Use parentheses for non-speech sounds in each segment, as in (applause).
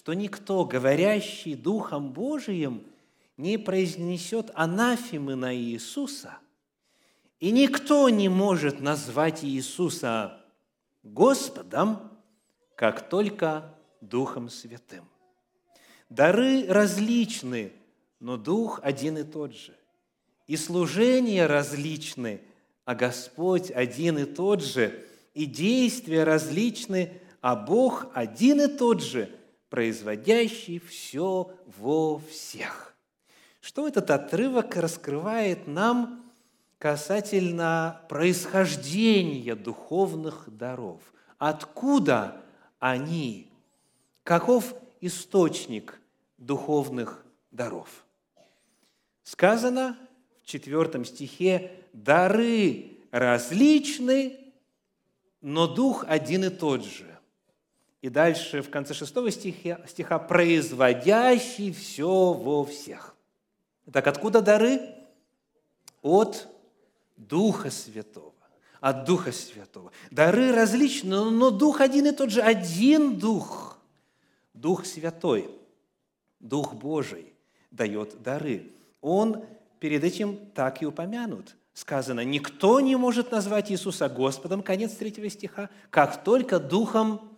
что никто, говорящий Духом Божиим, не произнесет анафемы на Иисуса, и никто не может назвать Иисуса Господом, как только Духом Святым. Дары различны, но Дух один и тот же. И служения различны, а Господь один и тот же. И действия различны, а Бог один и тот же, производящий все во всех. Что этот отрывок раскрывает нам касательно происхождения духовных даров? Откуда они? Каков источник духовных даров? Сказано в четвертом стихе, дары различны, но дух один и тот же. И дальше в конце шестого стиха, стиха производящий все во всех. Так откуда дары? От Духа Святого. От Духа Святого. Дары различны, но Дух один и тот же. Один Дух. Дух Святой. Дух Божий дает дары. Он перед этим так и упомянут. Сказано, никто не может назвать Иисуса Господом, конец третьего стиха, как только Духом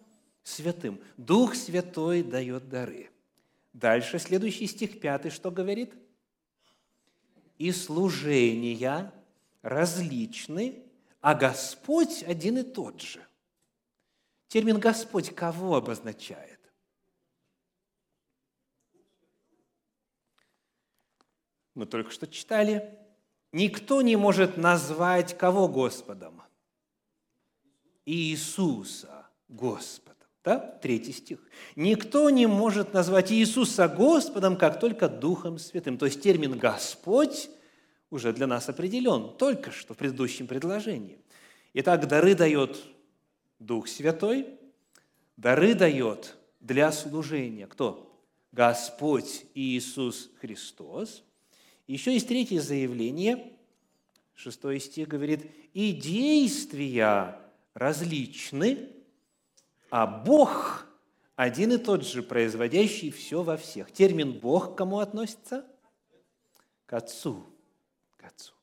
Святым. Дух Святой дает дары. Дальше, следующий стих, пятый, что говорит? «И служения различны, а Господь один и тот же». Термин «Господь» кого обозначает? Мы только что читали. Никто не может назвать кого Господом? Иисуса Господом. Да? Третий стих. Никто не может назвать Иисуса Господом, как только Духом Святым. То есть термин «Господь» уже для нас определен, только что в предыдущем предложении. Итак, дары дает Дух Святой, дары дает для служения кто? Господь Иисус Христос. Еще есть третье заявление, шестой стих говорит, «И действия различны, а Бог один и тот же, производящий все во всех. Термин «Бог» к кому относится? К Отцу. К Отцу.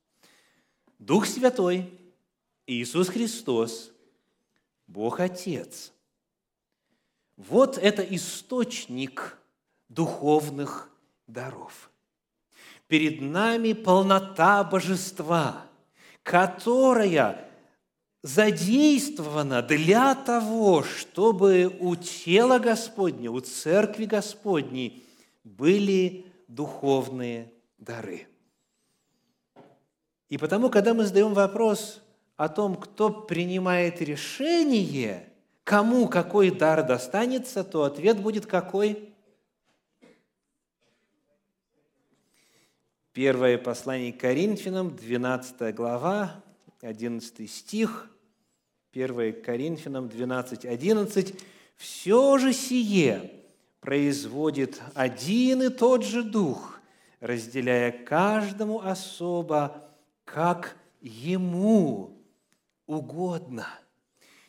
Дух Святой, Иисус Христос, Бог Отец. Вот это источник духовных даров. Перед нами полнота божества, которая задействовано для того, чтобы у тела Господня, у церкви Господней были духовные дары. И потому, когда мы задаем вопрос о том, кто принимает решение, кому какой дар достанется, то ответ будет какой? Первое послание к Коринфянам, 12 глава, 11 стих, 1 Коринфянам 12, 11. «Все же сие производит один и тот же Дух, разделяя каждому особо, как ему угодно».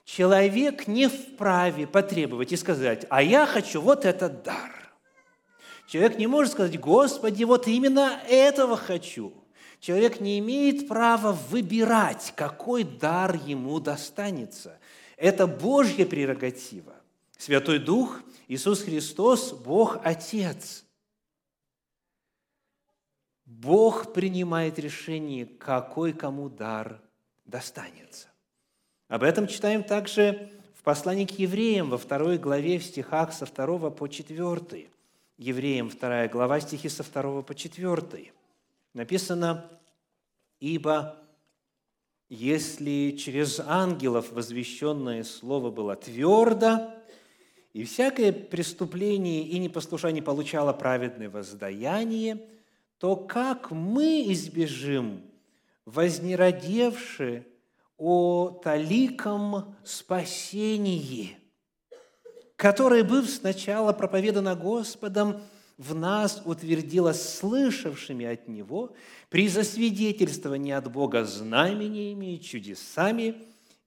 Человек не вправе потребовать и сказать, а я хочу вот этот дар. Человек не может сказать, Господи, вот именно этого хочу – Человек не имеет права выбирать, какой дар ему достанется. Это Божья прерогатива. Святой Дух, Иисус Христос, Бог Отец. Бог принимает решение, какой кому дар достанется. Об этом читаем также в послании к евреям во второй главе в стихах со 2 по 4. Евреям 2 глава, стихи со 2 по 4 написано, «Ибо если через ангелов возвещенное слово было твердо, и всякое преступление и непослушание получало праведное воздаяние, то как мы избежим, вознеродевши о таликом спасении, которое, быв сначала проповедано Господом, в нас утвердилось слышавшими от Него при засвидетельствовании от Бога знамениями чудесами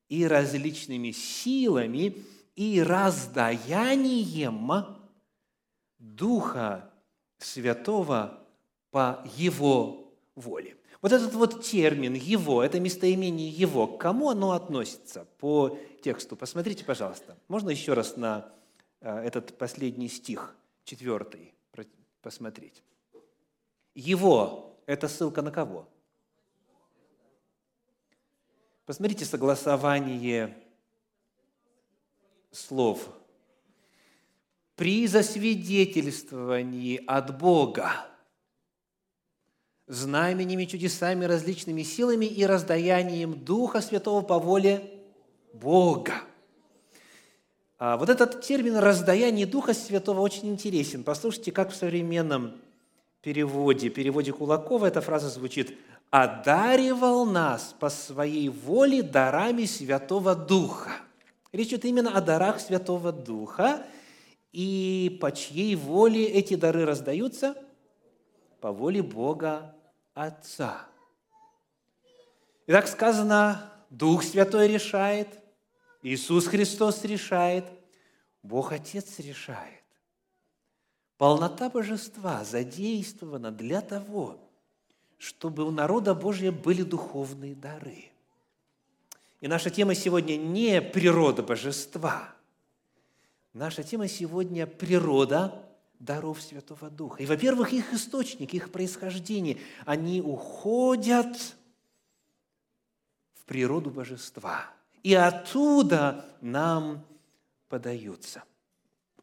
и различными силами и раздаянием Духа Святого по Его воле. Вот этот вот термин «его», это местоимение «его», к кому оно относится по тексту? Посмотрите, пожалуйста. Можно еще раз на э, этот последний стих, четвертый, посмотреть. «Его» – это ссылка на кого? Посмотрите согласование слов. «При засвидетельствовании от Бога знаменями, чудесами, различными силами и раздаянием Духа Святого по воле Бога. А вот этот термин «раздаяние Духа Святого» очень интересен. Послушайте, как в современном переводе, переводе Кулакова эта фраза звучит «одаривал нас по своей воле дарами Святого Духа». Речь идет именно о дарах Святого Духа, и по чьей воле эти дары раздаются – по воле Бога Отца. И так сказано, Дух Святой решает, Иисус Христос решает, Бог Отец решает. Полнота божества задействована для того, чтобы у народа Божия были духовные дары. И наша тема сегодня не природа божества. Наша тема сегодня природа даров Святого Духа. И, во-первых, их источник, их происхождение, они уходят в природу божества. И оттуда нам подаются.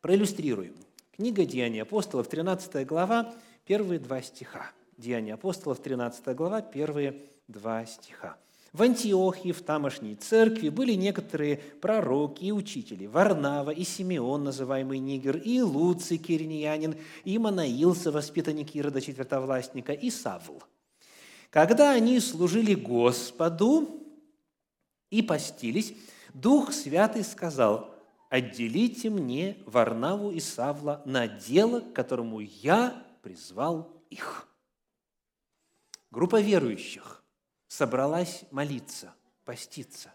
Проиллюстрируем. Книга Деяний апостолов, 13 глава, первые два стиха. Деяния апостолов, 13 глава, первые два стиха. В Антиохии, в тамошней церкви, были некоторые пророки и учители. Варнава и Симеон, называемый Нигер, и Луций, кириньянин, и Манаил, воспитанник Ирода, четвертовластника, и Савл. Когда они служили Господу и постились, Дух Святый сказал, «Отделите мне Варнаву и Савла на дело, к которому я призвал их». Группа верующих собралась молиться, поститься.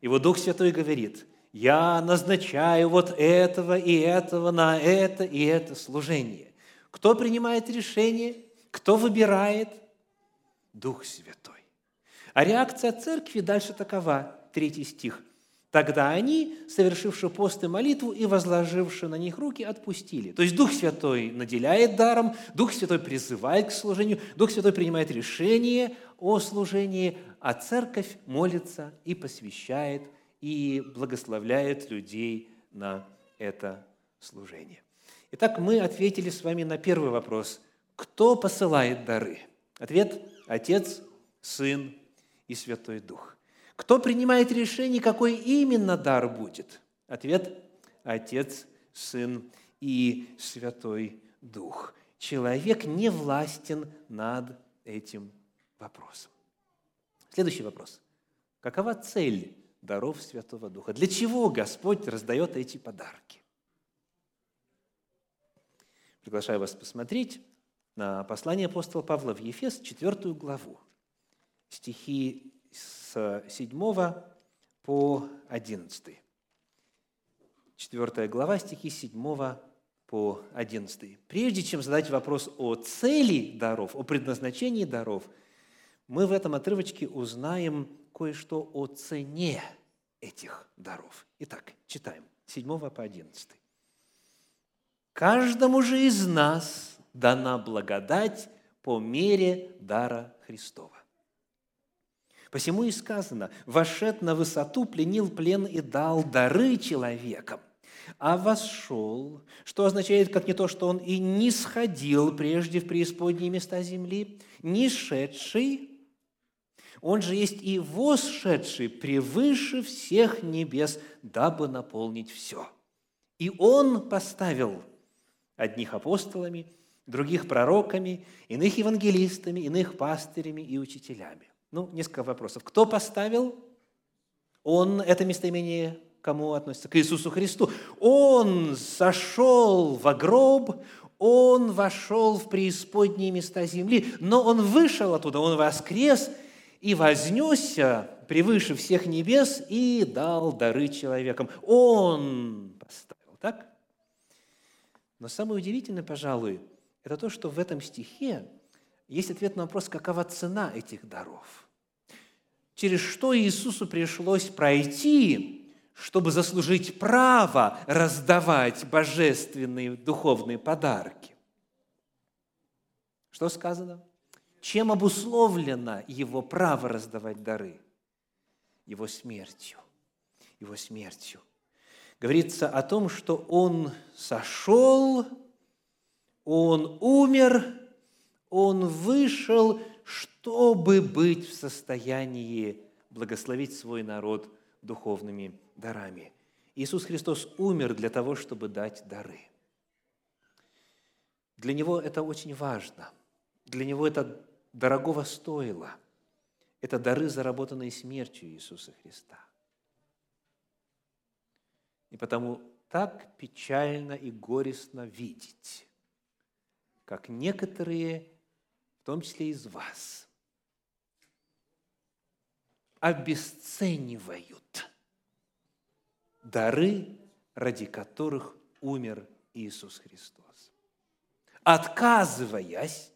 И вот Дух Святой говорит, я назначаю вот этого и этого на это и это служение. Кто принимает решение? Кто выбирает? Дух Святой. А реакция церкви дальше такова, третий стих. Тогда они, совершивши пост и молитву и возложивши на них руки, отпустили. То есть Дух Святой наделяет даром, Дух Святой призывает к служению, Дух Святой принимает решение о служении, а церковь молится и посвящает, и благословляет людей на это служение. Итак, мы ответили с вами на первый вопрос. Кто посылает дары? Ответ – Отец, Сын и Святой Дух. Кто принимает решение, какой именно дар будет? Ответ – Отец, Сын и Святой Дух. Человек не властен над этим вопросом. Следующий вопрос. Какова цель даров Святого Духа? Для чего Господь раздает эти подарки? Приглашаю вас посмотреть на послание апостола Павла в Ефес, 4 главу, стихи с 7 по 11. 4 глава, стихи 7 по 11. Прежде чем задать вопрос о цели даров, о предназначении даров, мы в этом отрывочке узнаем кое-что о цене этих даров. Итак, читаем 7 по 11. «Каждому же из нас дана благодать по мере дара Христова. Посему и сказано, «Вошед на высоту, пленил плен и дал дары человекам». А вошел, что означает, как не то, что он и не сходил прежде в преисподние места земли, не шедший, он же есть и восшедший превыше всех небес, дабы наполнить все. И он поставил одних апостолами, других пророками, иных евангелистами, иных пастырями и учителями. Ну, несколько вопросов. Кто поставил? Он, это местоимение кому относится? К Иисусу Христу. Он сошел в гроб, он вошел в преисподние места земли, но он вышел оттуда, он воскрес и вознесся превыше всех небес и дал дары человекам. Он поставил, так? Но самое удивительное, пожалуй, это то, что в этом стихе есть ответ на вопрос, какова цена этих даров. Через что Иисусу пришлось пройти, чтобы заслужить право раздавать божественные духовные подарки. Что сказано? Чем обусловлено его право раздавать дары? Его смертью. Его смертью. Говорится о том, что он сошел, он умер, он вышел, чтобы быть в состоянии благословить свой народ духовными дарами. Иисус Христос умер для того, чтобы дать дары. Для Него это очень важно. Для Него это дорогого стоило. Это дары, заработанные смертью Иисуса Христа. И потому так печально и горестно видеть, как некоторые, том числе из вас, обесценивают дары, ради которых умер Иисус Христос, отказываясь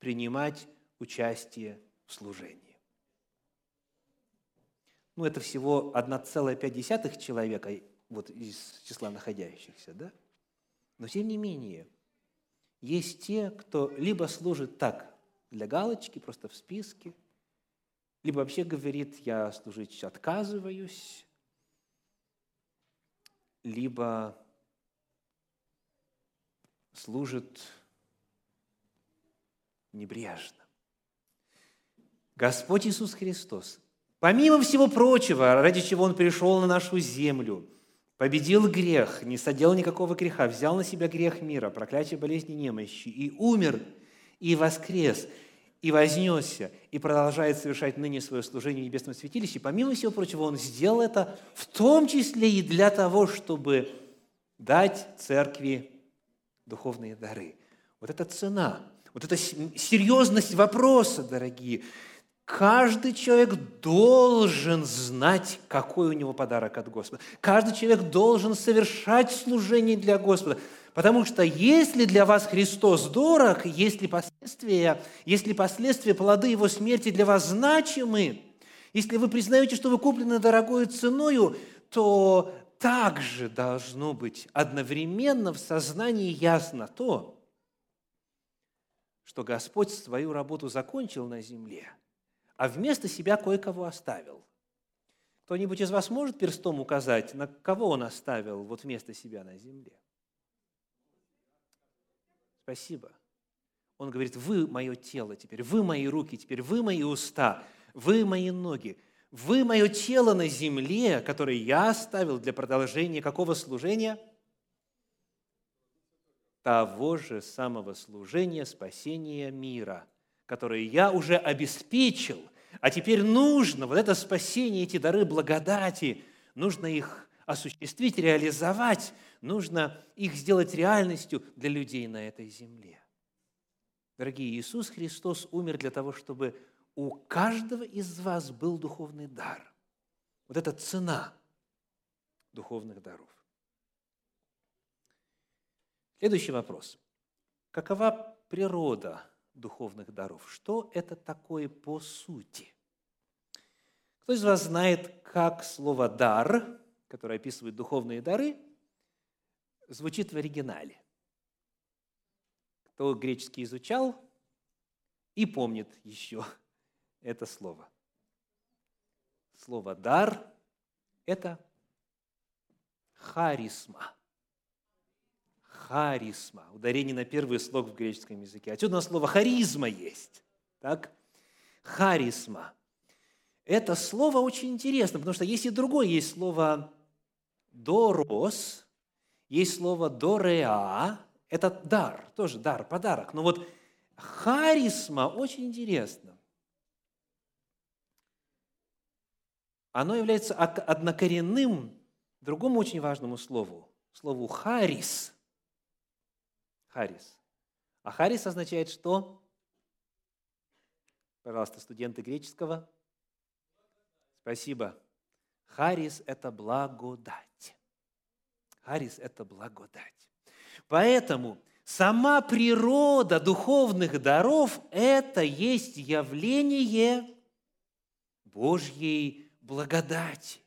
принимать участие в служении. Ну, это всего 1,5 человека вот из числа находящихся, да? Но тем не менее, есть те, кто либо служит так, для галочки, просто в списке, либо вообще говорит, я служить отказываюсь, либо служит небрежно. Господь Иисус Христос, помимо всего прочего, ради чего Он пришел на нашу землю, победил грех, не содел никакого греха, взял на себя грех мира, проклятие болезни немощи, и умер, и воскрес, и вознесся, и продолжает совершать ныне свое служение в небесном святилище. Помимо всего прочего, Он сделал это в том числе и для того, чтобы дать церкви духовные дары. Вот это цена – вот эта серьезность вопроса, дорогие. Каждый человек должен знать, какой у него подарок от Господа. Каждый человек должен совершать служение для Господа. Потому что если для вас Христос дорог, если последствия, если последствия, плоды Его смерти для вас значимы, если вы признаете, что вы куплены дорогой ценою, то также должно быть одновременно в сознании ясно то, что Господь свою работу закончил на земле, а вместо себя кое-кого оставил. Кто-нибудь из вас может перстом указать, на кого Он оставил вот вместо себя на земле? Спасибо. Он говорит, вы мое тело теперь, вы мои руки теперь, вы мои уста, вы мои ноги, вы мое тело на земле, которое я оставил для продолжения какого служения – того же самого служения спасения мира, которое я уже обеспечил, а теперь нужно вот это спасение, эти дары благодати, нужно их осуществить, реализовать, нужно их сделать реальностью для людей на этой земле. Дорогие, Иисус Христос умер для того, чтобы у каждого из вас был духовный дар. Вот это цена духовных даров. Следующий вопрос. Какова природа духовных даров? Что это такое по сути? Кто из вас знает, как слово «дар», которое описывает духовные дары, звучит в оригинале? Кто греческий изучал и помнит еще (laughs) это слово. Слово «дар» – это харизма – харизма. Ударение на первый слог в греческом языке. Отсюда у нас слово харизма есть. Так? Харизма. Это слово очень интересно, потому что есть и другое. Есть слово «дорос», есть слово «дореа». Это дар, тоже дар, подарок. Но вот харизма очень интересно. Оно является однокоренным другому очень важному слову, слову «харис», Харис. А Харис означает что? Пожалуйста, студенты греческого. Спасибо. Харис – это благодать. Харис – это благодать. Поэтому сама природа духовных даров – это есть явление Божьей благодати.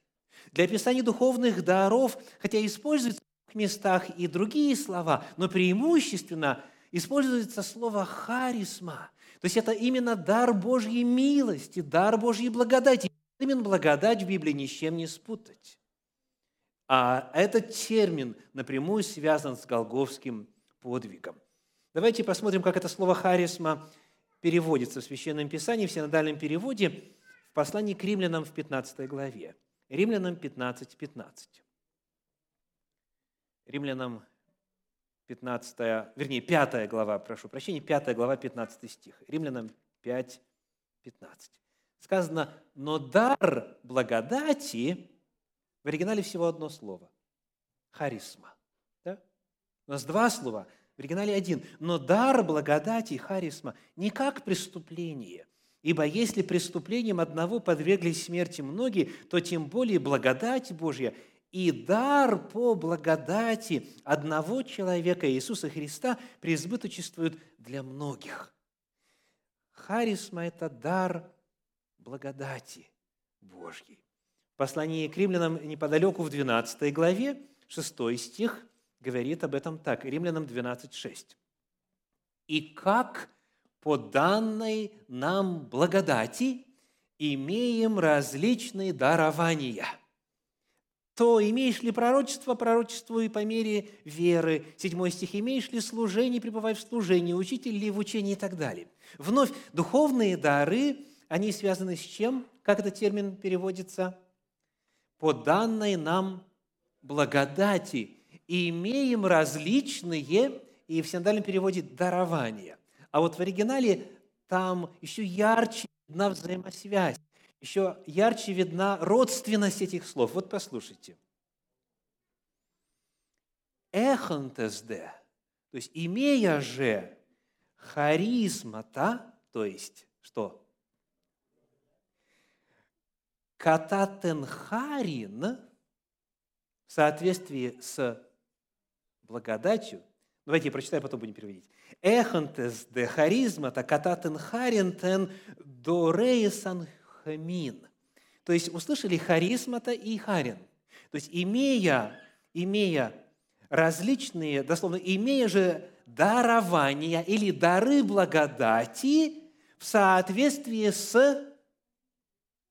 Для описания духовных даров, хотя используются в местах и другие слова, но преимущественно используется слово «харизма». То есть это именно дар Божьей милости, дар Божьей благодати. Именно благодать в Библии ни с чем не спутать. А этот термин напрямую связан с Голговским подвигом. Давайте посмотрим, как это слово «харисма» переводится в Священном Писании, в синодальном переводе, в послании к римлянам в 15 главе. Римлянам 15, 15. Римлянам 15, вернее, 5 глава, прошу прощения, 5 глава, 15 стих. Римлянам 5, 15. Сказано, но дар благодати, в оригинале всего одно слово, харизма. Да? У нас два слова, в оригинале один. Но дар благодати, харизма, не как преступление – Ибо если преступлением одного подверглись смерти многие, то тем более благодать Божья и дар по благодати одного человека, Иисуса Христа, преизбыточествует для многих. Харисма – это дар благодати Божьей. Послании к римлянам неподалеку в 12 главе, 6 стих, говорит об этом так, римлянам 12, 6. «И как по данной нам благодати имеем различные дарования. То имеешь ли пророчество, пророчествуй по мере веры. Седьмой стих. Имеешь ли служение, пребывай в служении. Учитель ли в учении и так далее. Вновь, духовные дары, они связаны с чем? Как этот термин переводится? По данной нам благодати имеем различные, и в синодальном переводе дарования. А вот в оригинале там еще ярче видна взаимосвязь, еще ярче видна родственность этих слов. Вот послушайте. Эхонтесде, то есть имея же харизмата, то есть что? кататенхарин в соответствии с благодатью, давайте я прочитаю, потом будем переводить, эхантес де харизма, та кататенхарин тен дореисан хамин. То есть услышали харизмата и харин. То есть имея, имея различные, дословно, имея же дарования или дары благодати в соответствии с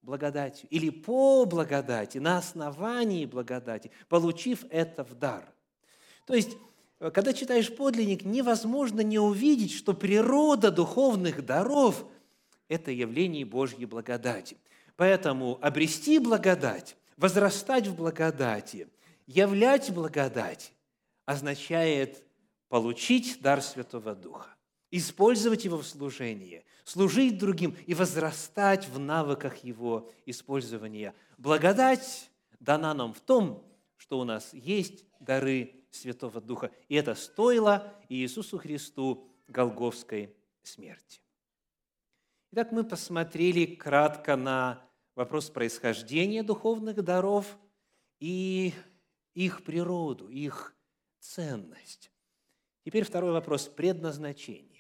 благодатью или по благодати, на основании благодати, получив это в дар. То есть Э, когда читаешь подлинник, невозможно не увидеть, что природа духовных даров – это явление Божьей благодати. Поэтому обрести благодать, возрастать в благодати, являть благодать означает получить дар Святого Духа, использовать его в служении, служить другим и возрастать в навыках его использования. Благодать дана нам в том, что у нас есть дары Святого Духа. И это стоило Иисусу Христу Голговской смерти. Итак, мы посмотрели кратко на вопрос происхождения духовных даров и их природу, их ценность. Теперь второй вопрос – предназначение.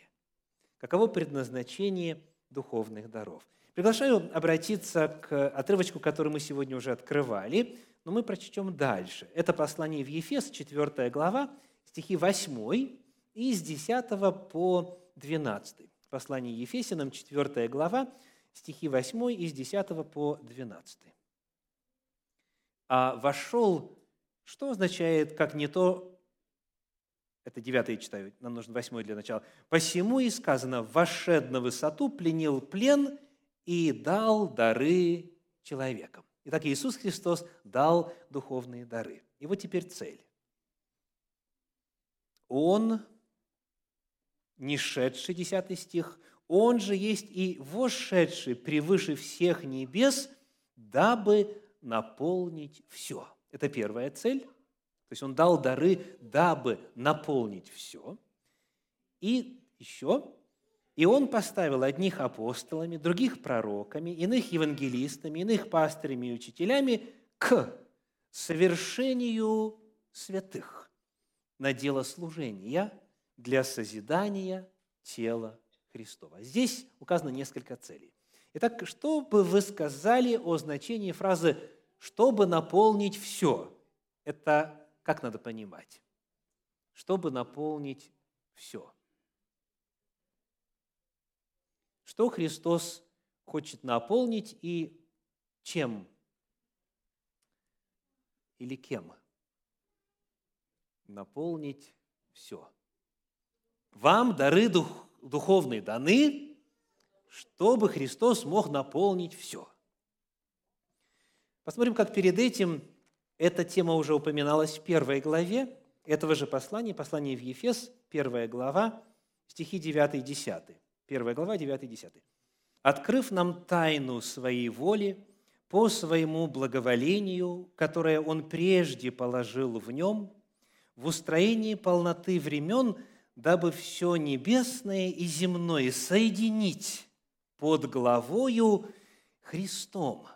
Каково предназначение духовных даров? Приглашаю обратиться к отрывочку, который мы сегодня уже открывали – но мы прочтем дальше. Это послание в Ефес, 4 глава, стихи 8 и с 10 по 12. Послание Ефесянам, 4 глава, стихи 8 и с 10 по 12. «А вошел» что означает, как не то, это 9 читаю, нам нужен 8 для начала. «Посему и сказано, вошед на высоту, пленил плен и дал дары человекам». Итак, Иисус Христос дал духовные дары. И вот теперь цель. Он, не шедший, 10 стих, Он же есть и вошедший превыше всех небес, дабы наполнить все. Это первая цель. То есть Он дал дары, дабы наполнить все. И еще и он поставил одних апостолами, других пророками, иных евангелистами, иных пастырями и учителями к совершению святых, на дело служения для созидания тела Христова. Здесь указано несколько целей. Итак, что бы вы сказали о значении фразы «чтобы наполнить все»? Это как надо понимать? Чтобы наполнить все. Что Христос хочет наполнить и чем? Или кем? Наполнить все. Вам дары дух, духовные даны, чтобы Христос мог наполнить все. Посмотрим, как перед этим эта тема уже упоминалась в первой главе этого же послания, послание в Ефес, первая глава, стихи 9 и 10. Первая глава, 9 и 10. «Открыв нам тайну своей воли по своему благоволению, которое Он прежде положил в нем, в устроении полноты времен – дабы все небесное и земное соединить под главою Христом.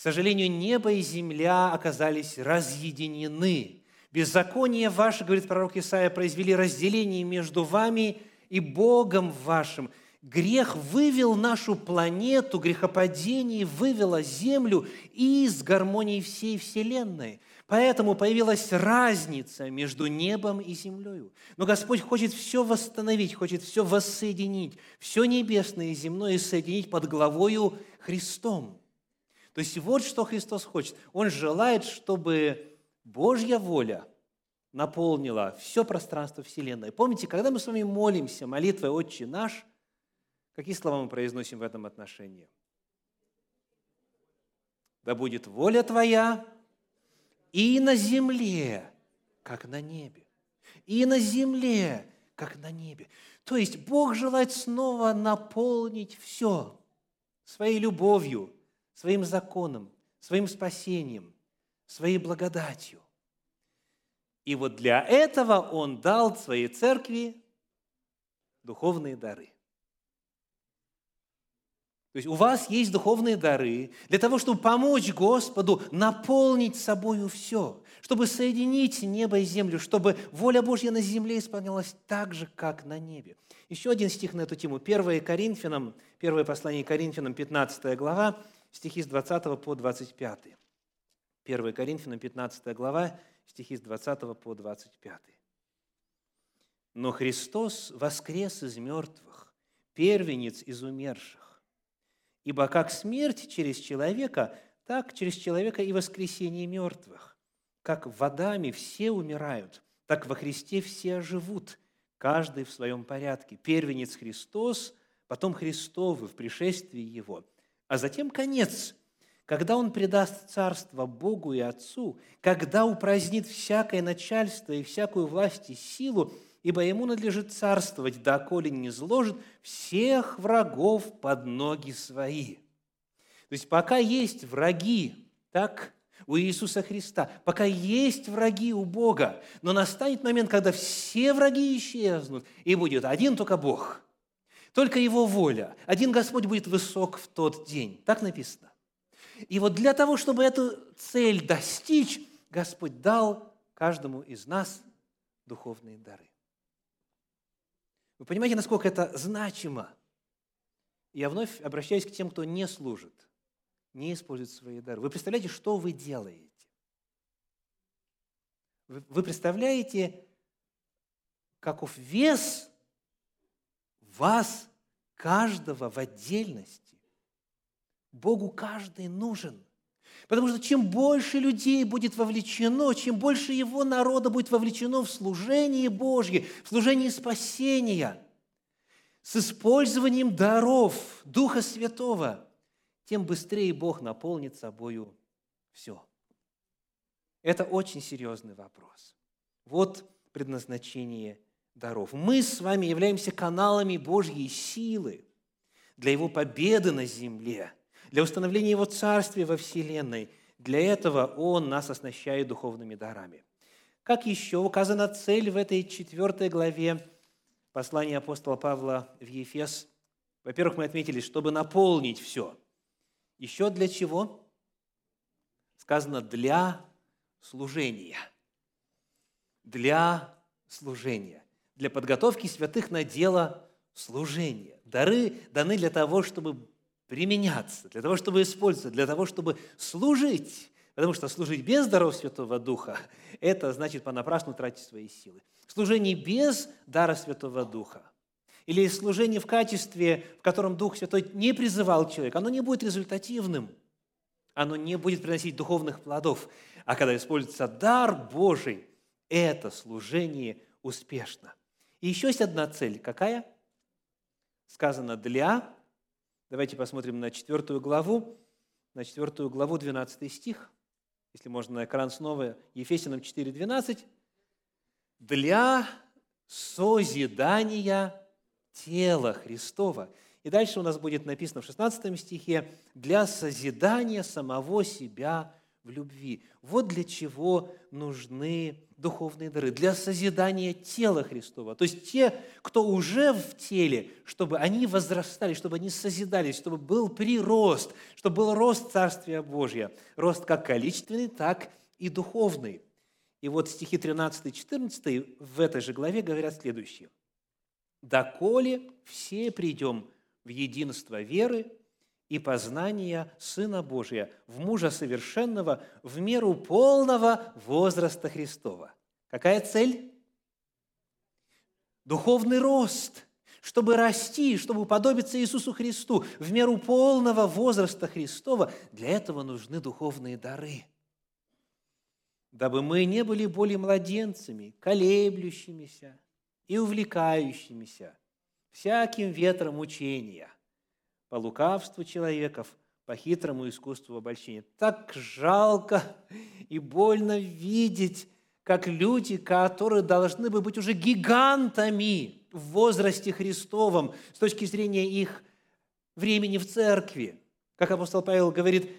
К сожалению, небо и земля оказались разъединены. Беззаконие ваше, говорит пророк Исаия, произвели разделение между вами и Богом вашим. Грех вывел нашу планету, грехопадение вывело Землю из гармонии всей Вселенной – Поэтому появилась разница между небом и землей. Но Господь хочет все восстановить, хочет все воссоединить, все небесное и земное соединить под главою Христом. То есть вот что Христос хочет. Он желает, чтобы Божья воля наполнила все пространство Вселенной. Помните, когда мы с вами молимся молитвой «Отче наш», какие слова мы произносим в этом отношении? «Да будет воля Твоя и на земле, как на небе. И на земле, как на небе. То есть Бог желает снова наполнить все своей любовью, своим законом, своим спасением, своей благодатью. И вот для этого Он дал своей церкви духовные дары – то есть у вас есть духовные дары для того, чтобы помочь Господу наполнить собою все, чтобы соединить небо и землю, чтобы воля Божья на земле исполнялась так же, как на небе. Еще один стих на эту тему. 1 Коринфянам, первое послание Коринфянам, 15 глава, стихи с 20 по 25. 1 Коринфянам, 15 глава, стихи с 20 по 25. «Но Христос воскрес из мертвых, первенец из умерших, Ибо как смерть через человека, так через человека и воскресение мертвых. Как водами все умирают, так во Христе все живут, каждый в своем порядке. Первенец Христос, потом Христовы в пришествии Его, а затем конец, когда Он предаст царство Богу и Отцу, когда упразднит всякое начальство и всякую власть и силу, ибо ему надлежит царствовать, доколе не зложит всех врагов под ноги свои». То есть пока есть враги, так, у Иисуса Христа, пока есть враги у Бога, но настанет момент, когда все враги исчезнут, и будет один только Бог, только Его воля. Один Господь будет высок в тот день. Так написано. И вот для того, чтобы эту цель достичь, Господь дал каждому из нас духовные дары. Вы понимаете, насколько это значимо? Я вновь обращаюсь к тем, кто не служит, не использует свои дары. Вы представляете, что вы делаете? Вы представляете, каков вес вас, каждого в отдельности? Богу каждый нужен – Потому что чем больше людей будет вовлечено, чем больше его народа будет вовлечено в служение Божье, в служение спасения, с использованием даров Духа Святого, тем быстрее Бог наполнит собою все. Это очень серьезный вопрос. Вот предназначение даров. Мы с вами являемся каналами Божьей силы для Его победы на земле – для установления Его Царствия во Вселенной. Для этого Он нас оснащает духовными дарами. Как еще указана цель в этой четвертой главе послания апостола Павла в Ефес? Во-первых, мы отметили, чтобы наполнить все. Еще для чего? Сказано, для служения. для служения, для подготовки святых на дело служения. Дары даны для того, чтобы применяться, для того, чтобы использоваться, для того, чтобы служить. Потому что служить без даров Святого Духа – это значит понапрасну тратить свои силы. Служение без дара Святого Духа или служение в качестве, в котором Дух Святой не призывал человека, оно не будет результативным, оно не будет приносить духовных плодов. А когда используется дар Божий, это служение успешно. И еще есть одна цель. Какая? Сказано «для». Давайте посмотрим на четвертую главу, на четвертую главу, 12 стих. Если можно на экран снова, Ефесянам 4, 12. «Для созидания тела Христова». И дальше у нас будет написано в 16 стихе «для созидания самого себя в любви». Вот для чего нужны духовные дары, для созидания тела Христова. То есть те, кто уже в теле, чтобы они возрастали, чтобы они созидались, чтобы был прирост, чтобы был рост Царствия Божьего. Рост как количественный, так и духовный. И вот стихи 13-14 в этой же главе говорят следующее. «Доколе все придем в единство веры и познания Сына Божия, в мужа совершенного, в меру полного возраста Христова. Какая цель? Духовный рост, чтобы расти, чтобы уподобиться Иисусу Христу в меру полного возраста Христова. Для этого нужны духовные дары. Дабы мы не были более младенцами, колеблющимися и увлекающимися всяким ветром учения – по лукавству человеков, по хитрому искусству обольщения. Так жалко и больно видеть, как люди, которые должны бы быть уже гигантами в возрасте Христовом с точки зрения их времени в церкви. Как апостол Павел говорит,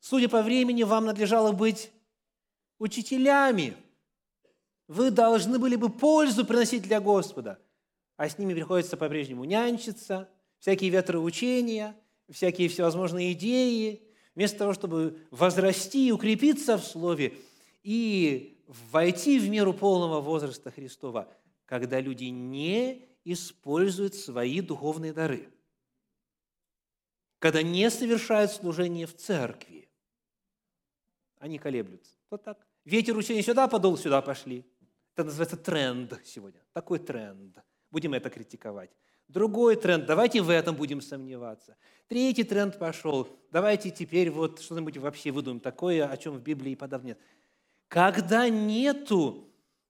судя по времени, вам надлежало быть учителями. Вы должны были бы пользу приносить для Господа, а с ними приходится по-прежнему нянчиться – всякие ветроучения, всякие всевозможные идеи, вместо того, чтобы возрасти и укрепиться в Слове и войти в меру полного возраста Христова, когда люди не используют свои духовные дары, когда не совершают служение в церкви, они колеблются. Вот так. Ветер учения сюда подул, сюда пошли. Это называется тренд сегодня. Такой тренд. Будем это критиковать. Другой тренд, давайте в этом будем сомневаться. Третий тренд пошел, давайте теперь вот что-нибудь вообще выдумаем такое, о чем в Библии подавно нет. Когда нету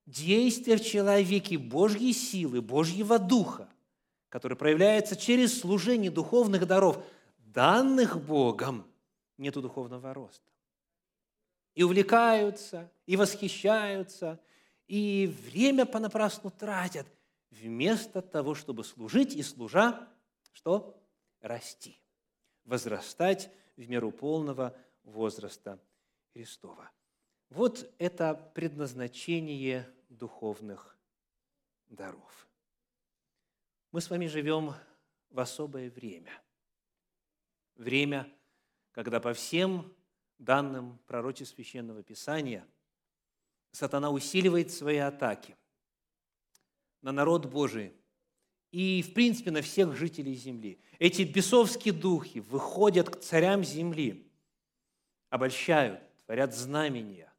действия в человеке Божьей силы, Божьего Духа, который проявляется через служение духовных даров, данных Богом, нету духовного роста. И увлекаются, и восхищаются, и время понапрасну тратят – вместо того, чтобы служить и служа, что? Расти, возрастать в меру полного возраста Христова. Вот это предназначение духовных даров. Мы с вами живем в особое время. Время, когда по всем данным пророчеств Священного Писания сатана усиливает свои атаки – на народ Божий и, в принципе, на всех жителей земли. Эти бесовские духи выходят к царям земли, обольщают, творят знамения,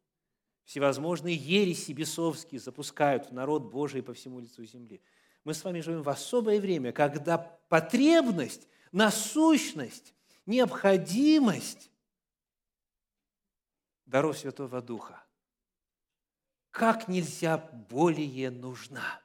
всевозможные ереси бесовские запускают в народ Божий по всему лицу земли. Мы с вами живем в особое время, когда потребность, насущность, необходимость даров Святого Духа как нельзя более нужна.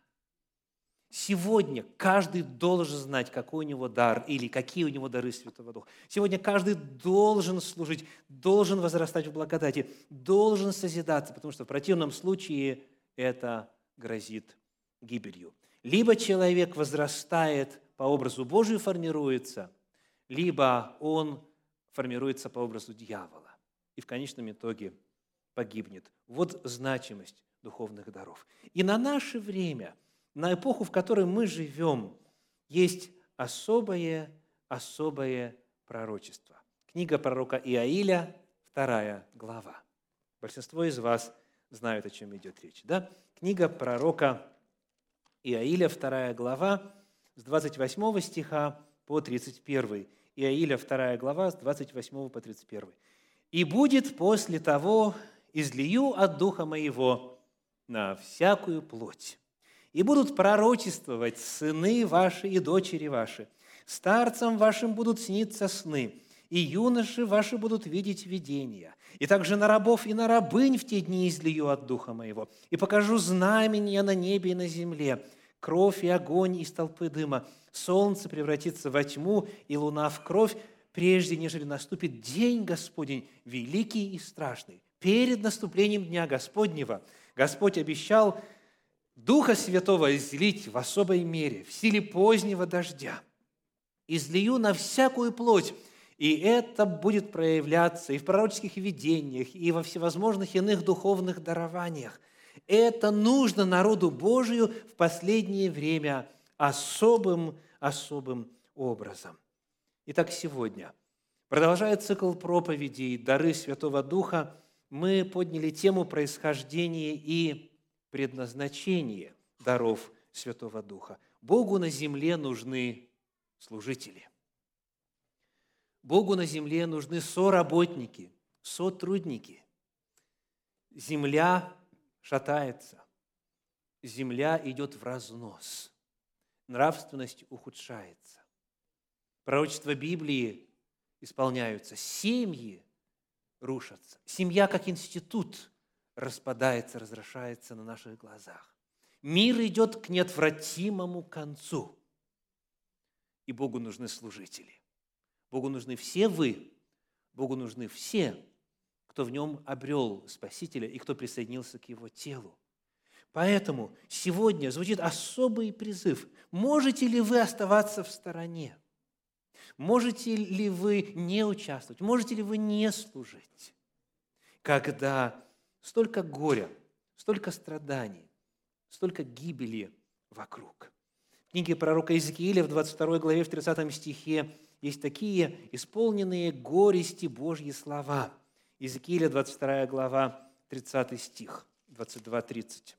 Сегодня каждый должен знать, какой у него дар или какие у него дары Святого Духа. Сегодня каждый должен служить, должен возрастать в благодати, должен созидаться, потому что в противном случае это грозит гибелью. Либо человек возрастает по образу Божию, формируется, либо он формируется по образу дьявола и в конечном итоге погибнет. Вот значимость духовных даров. И на наше время – на эпоху, в которой мы живем, есть особое, особое пророчество. Книга пророка Иаиля, вторая глава. Большинство из вас знают, о чем идет речь. Да? Книга пророка Иаиля, 2 глава, с 28 стиха по 31. Иаиля, 2 глава, с 28 по 31. «И будет после того, излию от Духа Моего на всякую плоть, и будут пророчествовать сыны ваши и дочери ваши, старцам вашим будут сниться сны, и юноши ваши будут видеть видения. И также на рабов и на рабынь в те дни излию от Духа Моего, и покажу знамения на небе и на земле, кровь и огонь из толпы дыма, солнце превратится во тьму, и луна в кровь, прежде нежели наступит день Господень, великий и страшный. Перед наступлением Дня Господнего Господь обещал Духа Святого излить в особой мере, в силе позднего дождя. «Излию на всякую плоть, и это будет проявляться и в пророческих видениях, и во всевозможных иных духовных дарованиях. Это нужно народу Божию в последнее время особым, особым образом. Итак, сегодня, продолжая цикл проповедей «Дары Святого Духа», мы подняли тему происхождения и предназначения даров Святого Духа. Богу на земле нужны служители. Богу на земле нужны соработники, сотрудники. Земля шатается, земля идет в разнос, нравственность ухудшается. Пророчества Библии исполняются, семьи рушатся. Семья как институт распадается, разрушается на наших глазах. Мир идет к неотвратимому концу. И Богу нужны служители. Богу нужны все вы, Богу нужны все, кто в нем обрел Спасителя и кто присоединился к его телу. Поэтому сегодня звучит особый призыв. Можете ли вы оставаться в стороне? Можете ли вы не участвовать? Можете ли вы не служить? Когда столько горя, столько страданий, столько гибели вокруг. В книге пророка Иезекииля в 22 главе, в 30 стихе есть такие исполненные горести Божьи слова. Иезекииля, 22 глава, 30 стих, 22-30.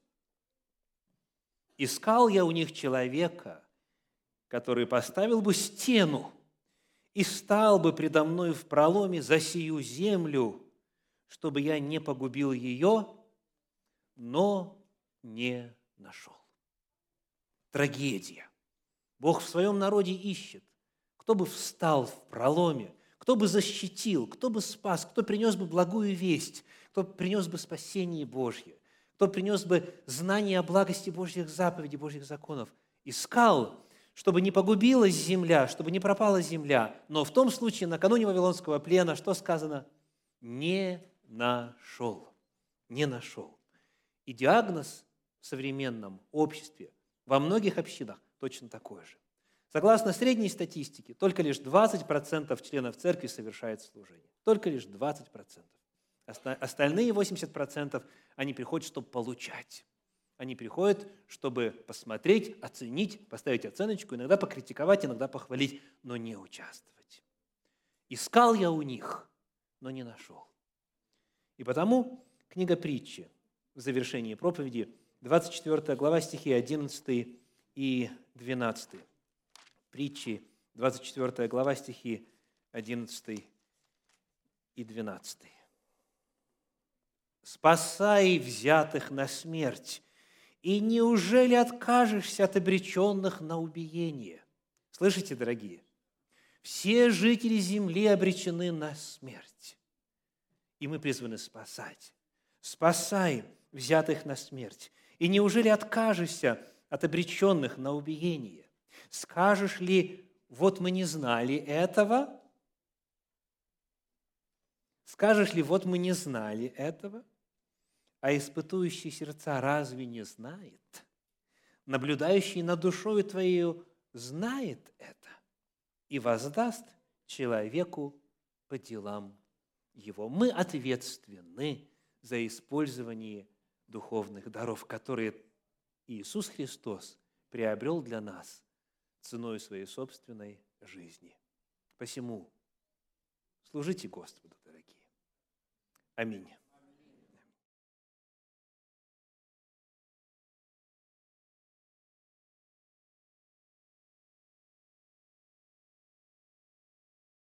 «Искал я у них человека, который поставил бы стену и стал бы предо мной в проломе за сию землю, чтобы я не погубил ее, но не нашел». Трагедия. Бог в своем народе ищет кто бы встал в проломе, кто бы защитил, кто бы спас, кто принес бы благую весть, кто принес бы спасение Божье, кто принес бы знание о благости Божьих заповедей, Божьих законов. Искал, чтобы не погубилась земля, чтобы не пропала земля. Но в том случае, накануне Вавилонского плена, что сказано? Не нашел. Не нашел. И диагноз в современном обществе, во многих общинах точно такой же. Согласно средней статистике, только лишь 20% членов церкви совершают служение. Только лишь 20%. Остальные 80% они приходят, чтобы получать. Они приходят, чтобы посмотреть, оценить, поставить оценочку, иногда покритиковать, иногда похвалить, но не участвовать. Искал я у них, но не нашел. И потому книга притчи в завершении проповеди, 24 глава, стихи 11 и 12 притчи, 24 глава, стихи 11 и 12. «Спасай взятых на смерть, и неужели откажешься от обреченных на убиение?» Слышите, дорогие? Все жители земли обречены на смерть, и мы призваны спасать. Спасай взятых на смерть, и неужели откажешься от обреченных на убиение? Скажешь ли, вот мы не знали этого? Скажешь ли, вот мы не знали этого? А испытующий сердца разве не знает? Наблюдающий над душою твоей знает это и воздаст человеку по делам его. Мы ответственны за использование духовных даров, которые Иисус Христос приобрел для нас ценой своей собственной жизни. Посему служите Господу, дорогие. Аминь.